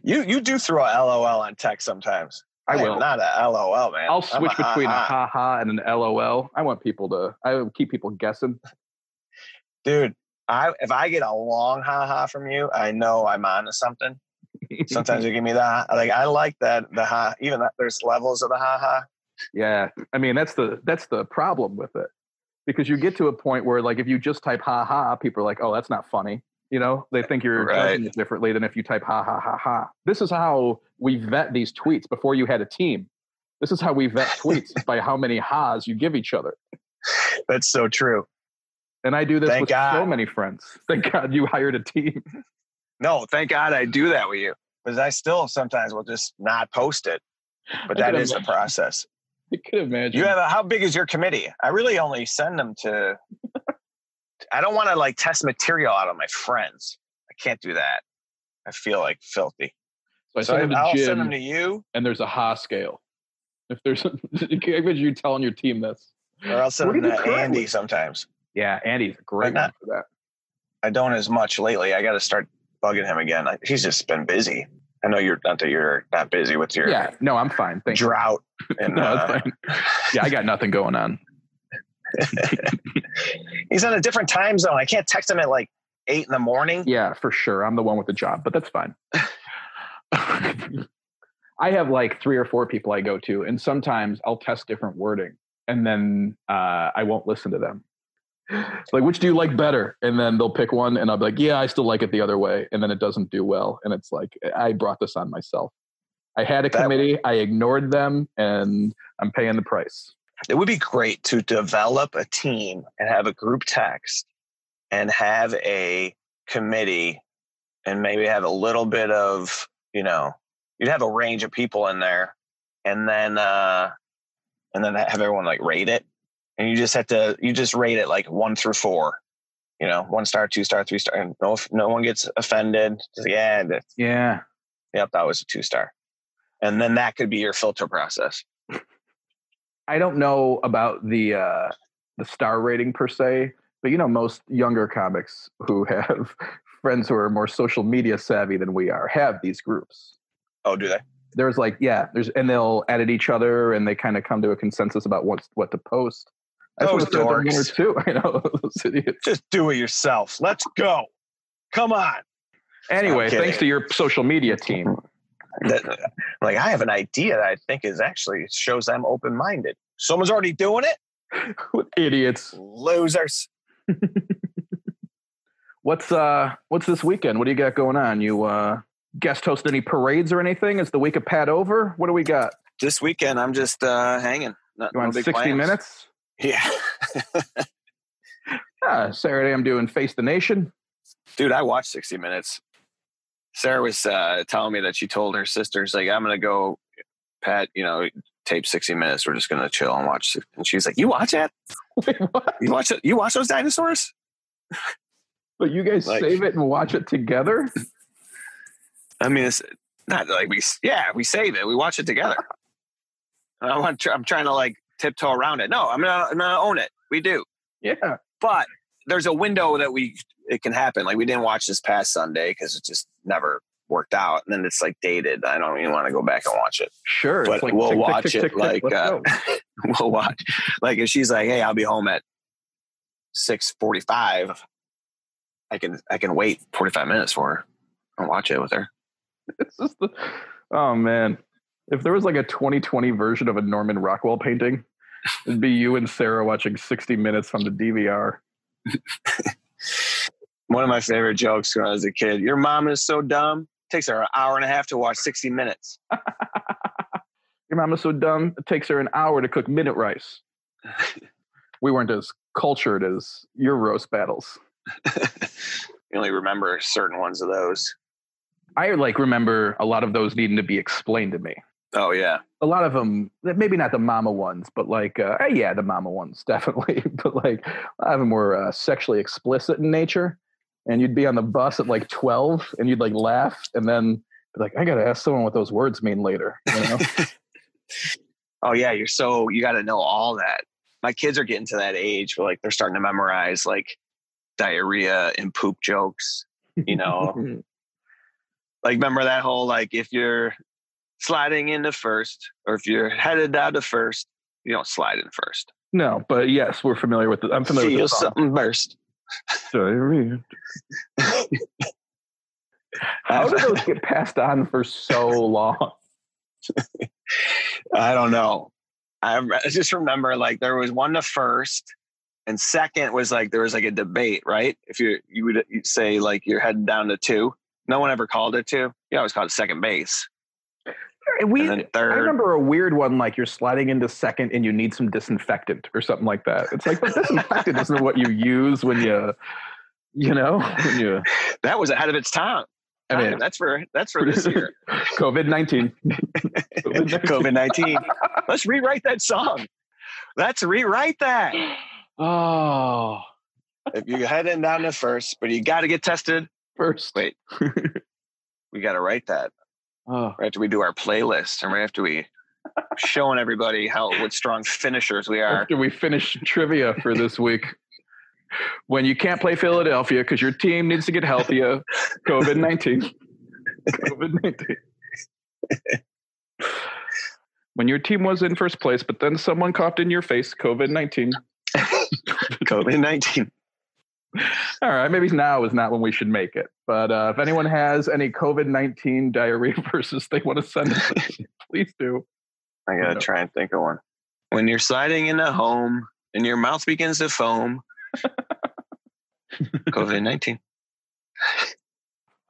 you you do throw a LOL on text sometimes. I am will. not a LOL man. I'll switch between a ha-ha. ha ha and an LOL. I want people to. I keep people guessing. dude. I if I get a long haha from you, I know I'm on to something. [LAUGHS] Sometimes you give me that. Like I like that the ha. Even that there's levels of the ha ha. Yeah, I mean that's the that's the problem with it because you get to a point where like if you just type ha ha, people are like, oh, that's not funny. You know, they think you're Right. judging it differently than if you type ha ha ha ha. This is how we vet these tweets before you had a team. This is how we vet tweets [LAUGHS] by how many ha's you give each other. That's so true. And I do this Thank with so many friends. [LAUGHS] Thank God you hired a team. No, thank God I do that with you because I still sometimes will just not post it. But that is the process. I could imagine. You have a, how big is your committee? I really only send them to. I don't want to like test material out of my friends. I can't do that. I feel like filthy. so I So send them to I'll Jim, send them to you, and there's a ha scale. If there's, a, [LAUGHS] I imagine you telling your team this. or I'll send them to do currently? Andy sometimes. Yeah, Andy's a great Why one for that. I don't as much lately. I got to start bugging him again. I- He's just been busy. I know you're not that you're not busy with your Yeah, no, I'm fine. Thank drought. And, [LAUGHS] No, uh. Yeah, I got nothing going on. [LAUGHS] he's on a different time zone. I can't text him at like eight in the morning. Yeah, for sure. I'm the one with the job, but that's fine. [LAUGHS] I have like three or four people I go to, and sometimes I'll test different wording, and then uh, I won't listen to them. Like, which do you like better? And then they'll pick one, and I'll be like, "Yeah, I still like it the other way," and then it doesn't do well, and it's like I brought this on myself. I had a That- committee, I ignored them, and I'm paying the price. It would be great to develop a team and have a group text and have a committee and maybe have a little bit of, you know, you'd have a range of people in there and then, uh, and then have everyone like rate it. And you just have to, you just rate it like one through four, you know, one star, two star, three star. And no, no one gets offended. Just, yeah, Yeah, yep, that was a two star. And then that could be your filter process. I don't know about the uh, the star rating per se, but you know, most younger comics who have [LAUGHS] friends who are more social media savvy than we are have these groups. Oh, do they? There's like, yeah, there's and they'll edit each other and they kind of come to a consensus about what what to post. I just Those wanna throw them one or dorks. two. [LAUGHS] I know those idiots. Just do it yourself. Let's go. Come on. Anyway, thanks to your social media team. That, like I have an idea that I think is actually shows I'm open minded. Someone's already doing it. [LAUGHS] Idiots. Losers. [LAUGHS] What's uh what's this weekend? What do you got going on? You uh guest host any parades or anything? Is the week of Pat over? What do we got? This weekend I'm just uh hanging. Not, You no on 60 plans. minutes? Yeah. Uh, Saturday, I'm doing Face the Nation. Dude, I watched 60 Minutes. Sarah was uh telling me that she told her sisters, like, I'm gonna go Pat, you know, tape 60 minutes. We're just gonna chill and watch. And she's like, You watch that? [LAUGHS] Wait. You watch it? You watch those dinosaurs? But you guys Like- save it and watch it together? I mean, it's not like we, yeah, we save it. We watch it together. I want, I'm trying to like tiptoe around it. No, I'm gonna, I'm gonna own it. We do, Yeah. but there's a window that we, it can happen. Like we didn't watch this past Sunday because it just never worked out. And then it's like dated. I don't even want to go back and watch it. Sure. But like we'll tick, watch tick, it tick, tick, like, uh, [LAUGHS] we'll watch. Like if she's like, "Hey, I'll be home at 6:45," I can, I can wait 45 minutes for her and watch it with her. It's just the, oh, man. If there was like a 2020 version of a Norman Rockwell painting, it'd be you and Sarah watching 60 minutes on the DVR. [LAUGHS] One of my favorite jokes when I was a kid. Your mom is so dumb. It Takes her an hour and a half to watch 60 minutes. [LAUGHS] Your mom is so dumb, it takes her an hour to cook minute rice. [LAUGHS] we weren't as cultured as your roast battles. you only remember certain ones of those. I like remember a lot of those needing to be explained to me. Oh yeah. a lot of them maybe not the mama ones but like uh, eh, yeah the mama ones [LAUGHS] definitely but like a lot of them were uh, sexually explicit in nature and you'd be on the bus at like 12 and you'd like laugh and then be like i gotta ask someone what those words mean later you know [LAUGHS] Oh yeah. You're so you got to know all that. My kids are getting to that age where like they're starting to memorize like diarrhea and poop jokes. You know, [LAUGHS] like remember that whole like if you're sliding into first or if you're headed down to first, you don't slide in first. no but yes we're familiar with it i'm familiar Feel with the song. something burst. [LAUGHS] How do those get passed on for so long? [LAUGHS] I don't know. I, I just remember like there was one to first, and second was like there was like a debate, right? If you you uh, you'd say like you're heading down to two, no one ever called it two. You always called it second base. We, And then I remember a weird one like you're sliding into second and you need some disinfectant or something like that. It's like, but disinfectant isn't what you use when you, you know, when you That was ahead of its time. I mean- that's for that's for this year. [LAUGHS] [LAUGHS] COVID 19. COVID nineteen. Let's rewrite that song. Let's rewrite that. Oh, If you're heading down to first, but you got to get tested. first. Wait. [LAUGHS] We got to write that Oh, right after we do our playlist, and right after we showing everybody how what strong finishers we are. after we finish trivia for this week. When you can't play Philadelphia because your team needs to get healthier, COVID 19. COVID 19. When your team was in first place, but then someone coughed in your face, COVID 19. [LAUGHS] COVID nineteen. All right, maybe now is not when we should make it. But uh, if anyone has any COVID 19 diarrhea [LAUGHS] verses they want to send us, [LAUGHS] please do. I gotta try and think of one. When you're sliding into home and your mouth begins to foam. [LAUGHS] COVID nineteen.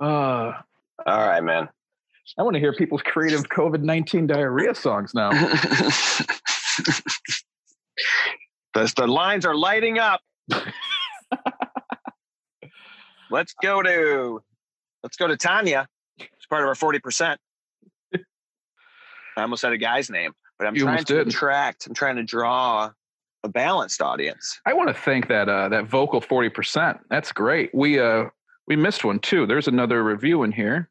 Uh, All right, man. I want to hear people's creative COVID 19 diarrhea songs now. the, the lines are lighting up. Let's go to let's go to Tanya. It's part of our forty percent. I almost said a guy's name, but I'm You trying to did. attract. I'm trying to draw a balanced audience. I want to thank that uh, that vocal forty percent. That's great. We uh we missed one too. There's another review in here.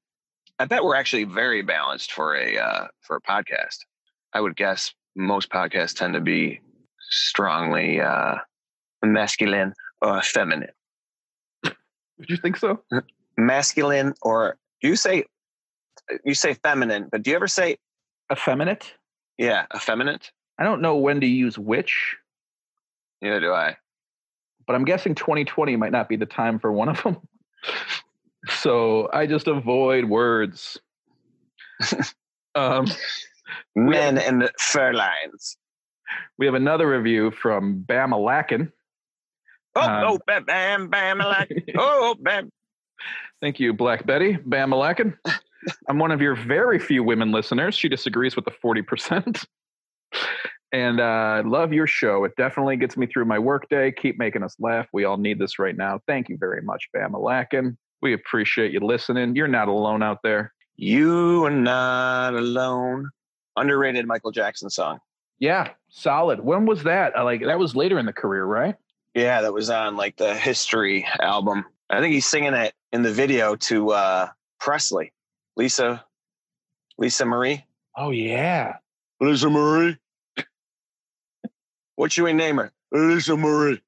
I bet we're actually very balanced for a uh, for a podcast. I would guess most podcasts tend to be strongly uh, masculine or feminine. Did you think so? Masculine or you say you say feminine, but do you ever say Effeminate. yeah, effeminate? I don't know when to use which, Neither do I. but I'm guessing 2020 might not be the time for one of them. [LAUGHS] so I just avoid words. [LAUGHS] um, Men and fur lines. we have another review from Bama Bamalakin. Oh, Um, oh, bam, bam, bam, like, [LAUGHS] oh, bam. Thank you, Black Betty. Bamalakin. I'm one of your very few women listeners. She disagrees with the 40%. and uh, I love your show. It definitely gets me through my workday. Keep making us laugh. We all need this right now. Thank you very much, Bamalakin. We appreciate you listening. You're not alone out there. You are not alone. Underrated Michael Jackson song. Yeah, solid. When was that? Uh, Like that was later in the career, right? Yeah, that was on like the History album. I think he's singing it in the video to uh, Presley, Lisa, Lisa Marie. Oh yeah. Lisa Marie. [LAUGHS] What should we name her? Lisa Marie.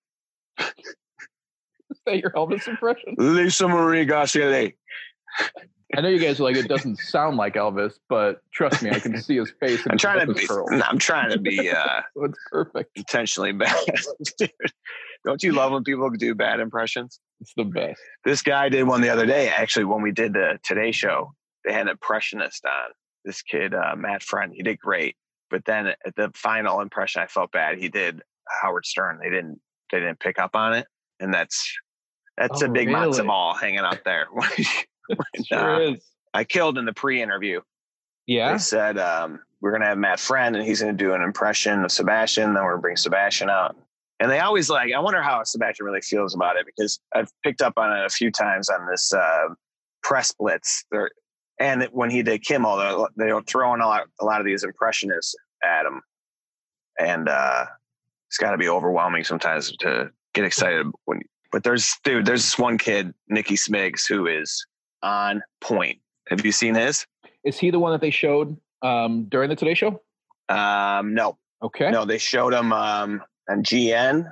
Is that your Elvis impression? Lisa Marie Garcia. I know you guys are like it doesn't sound like Elvis, but trust me, I can see his face. I'm trying to be. curls. [LAUGHS] I'm trying to be uh, [LAUGHS] So it's perfect. intentionally bad. Dude, Don't you love when people do bad impressions? It's the best. This guy did one the other day. Actually, when we did the Today Show, they had an impressionist on. This kid, uh, Matt Friend, he did great. But then at the final impression, I felt bad. He did Howard Stern. They didn't. They didn't pick up on it, and that's that's a Oh, big matzo ball hanging out there. [LAUGHS] Nah. sure is. I killed in the pre-interview. Yeah. They said um, we're gonna have Matt Friend, and he's gonna do an impression of Sebastian. Then we're gonna bring Sebastian out. And they always like, I wonder how Sebastian really feels about it because I've picked up on it a few times on this uh, press blitz. They're, and when he did Kimmel, they're, they're throwing a lot, a lot of these impressionists at him, and uh, it's got to be overwhelming sometimes to get excited when. But there's dude, there's this one kid, Nicky Smiggs, who is on point. Have you seen his? Is he the one that they showed um, during the Today Show? Um, no, Okay. no, they showed him um, on GN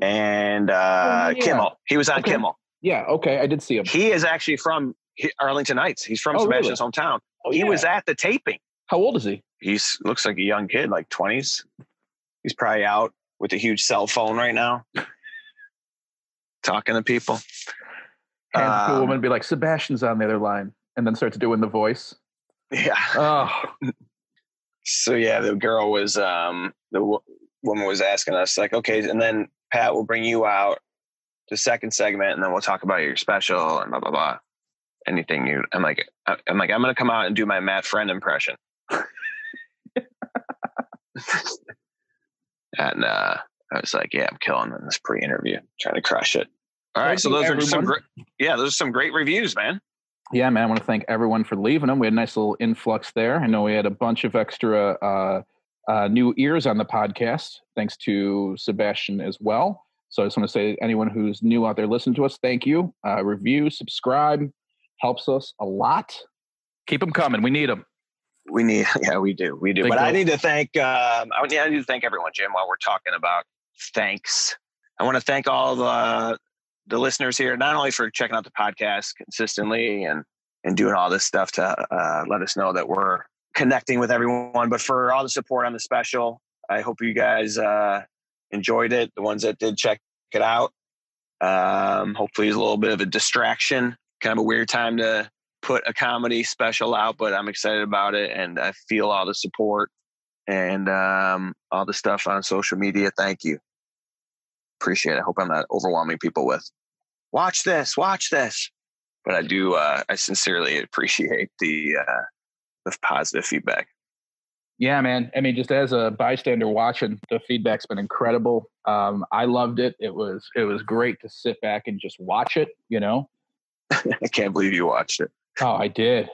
and uh, Oh, yeah. Kimmel. He was on Okay. Kimmel. Yeah. Okay. I did see him. He is actually from Arlington Heights. He's from Oh, Sebastian's hometown. Oh, He yeah. was at the taping. How old is he? He's looks like a young kid, like twenties. He's probably out with a huge cell phone right now, talking to people. Hands to a Um, woman, be like, Sebastian's on the other line, and then starts doing the voice. Yeah. Oh, [LAUGHS] So yeah, the girl was um the woman was asking us like, okay, and then Pat will bring you out the second segment, and then we'll talk about your special and blah blah blah. Anything you? I'm like, I- I'm like, I'm gonna come out and do my Matt Friend impression. [LAUGHS] and uh, I was like, yeah, I'm killing in this pre-interview, trying to crush it. All right, Thank so those are some great. Yeah, those are some great reviews, man. yeah, man. I want to thank everyone for leaving them. We had a nice little influx there. I know we had a bunch of extra uh, uh, new ears on the podcast, thanks to Sebastian as well. So I just want to say, anyone who's new out there listening to us, thank you. Uh, review, subscribe, helps us a lot. Keep them coming. We need them. We need, [LAUGHS] yeah, we do, we do. Big but I need to thank, um, I, yeah, I need to thank everyone, Jim. While we're talking about thanks, I want to thank all the the listeners here, not only for checking out the podcast consistently and and doing all this stuff to uh, let us know that we're connecting with everyone, but for all the support on the special. I hope you guys uh, enjoyed it. The ones that did check it out. Um, hopefully, it's a little bit of a distraction. Kind of a weird time to put a comedy special out, but I'm excited about it and I feel all the support and um, all the stuff on social media. Thank you. Appreciate it. I hope I'm not overwhelming people with watch this, watch this. But I do, uh, I sincerely appreciate the, uh, the positive feedback. Yeah, man. I mean, just as a bystander watching, the feedback's been incredible. Um, I loved it. It was it was great to sit back and just watch it. You know. [LAUGHS] I can't believe you watched it. Oh, I did.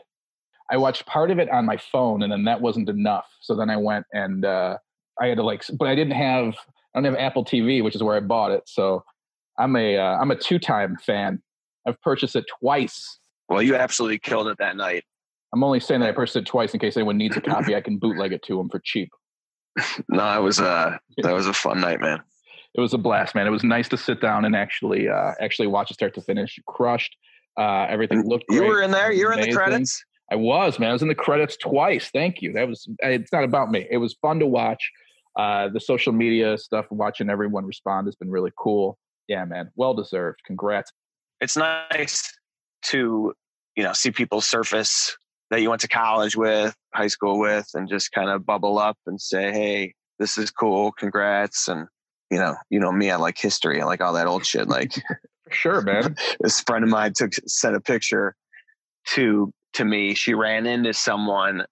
I watched part of it on my phone, and then that wasn't enough. So then I went and uh, I had to like, but I didn't have I don't have Apple TV, which is where I bought it. So I'm a uh, I'm a two time fan. I've purchased it twice. Well, you absolutely killed it that night. I'm only saying that I purchased it twice in case anyone needs a copy. I can bootleg it to them for cheap. [LAUGHS] No, it was a that was a fun night, man. it was a blast, man. It was nice to sit down and actually uh, actually watch it start to finish. Crushed. Uh, everything looked. You great. were in there. You were in the credits. I was, man. I was in the credits twice. Thank you. That was. It's not about me. It was fun to watch. Uh, the social media stuff, watching everyone respond has been really cool. Yeah, man. Well deserved. Congrats. It's nice to you know see people surface that you went to college with, high school with, and just kind of bubble up and say, "Hey, this is cool. Congrats!" And you know, you know me. I like history. I like all that old shit. Like [LAUGHS] sure, [LAUGHS] man. this friend of mine took sent a picture to to me. She ran into someone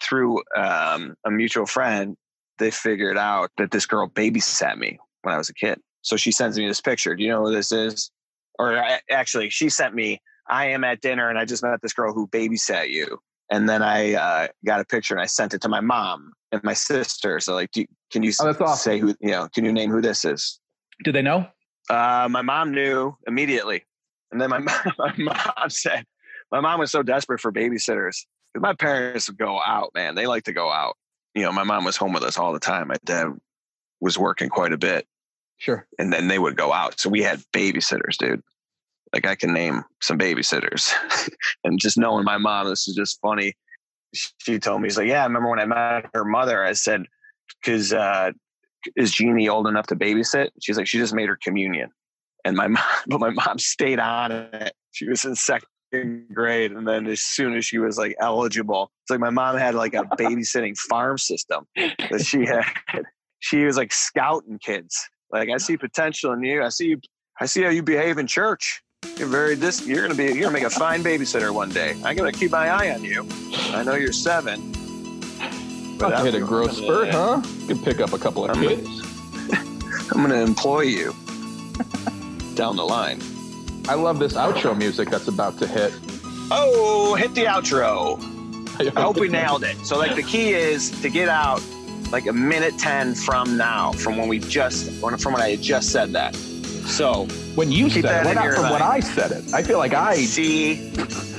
through um, a mutual friend. They figured out that this girl babysat me when I was a kid. So she sends me this picture. Do you know who this is? Or I- actually, she sent me. I am at dinner and I just met this girl who babysat you. And then I uh, got a picture and I sent it to my mom and my sister. So like, do you, can you Oh, awesome. say who? You know, can you name who this is? Do they know? Uh, my mom knew immediately, and then my [LAUGHS] mom, my mom said, "My mom was so desperate for babysitters. My parents would go out, man. They like to go out. You know, my mom was home with us all the time. My dad was working quite a bit, Sure. and then they would go out. So we had babysitters, dude. Like I can name some babysitters, [LAUGHS] and just knowing my mom, this is just funny. She told me, "She's like, yeah, I remember when I met her mother. I said, because uh, is Jeannie old enough to babysit? She's like, she just made her communion. And my [LAUGHS] mom, but my mom stayed on it. She was in second grade. And then as soon as she was like eligible, it's like my mom had like a [LAUGHS] babysitting farm system that she had. She was like scouting kids. Like, I see potential in you. I see you. I see how you behave in church. You're very this. You're gonna be. You're gonna make a fine babysitter one day. I'm gonna keep my eye on you. I know you're seven. To I'm- hit a growth spurt, huh? You can pick up a couple of I'm- kids. [LAUGHS] I'm gonna employ you down the line. I love this outro music that's about to hit. Oh, hit the outro. [LAUGHS] I hope we nailed it. So, like, the key is to get out like a minute 10 from now, from when we just, from when I just said that. So, When you Keep said that it, not from when. I said it. I feel like I see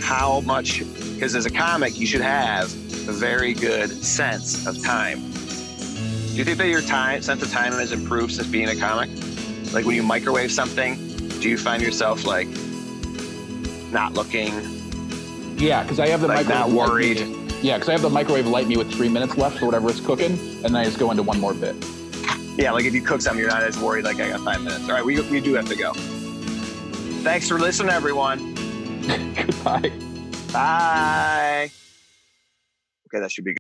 how much, because as a comic, you should have a very good sense of time. Do you think that your time, sense of time has improved since being a comic? Like, when you microwave something, do you find yourself like not looking, Yeah, because I have the like microwave. not worried? Yeah, because I have the microwave light me with three minutes left for whatever it's cooking, and then I just go into one more bit. Yeah, like if you cook something, you're not as worried. Like I got five minutes. All right, we we do have to go. Thanks for listening, everyone. [LAUGHS] Goodbye. Bye. Okay, that should be good.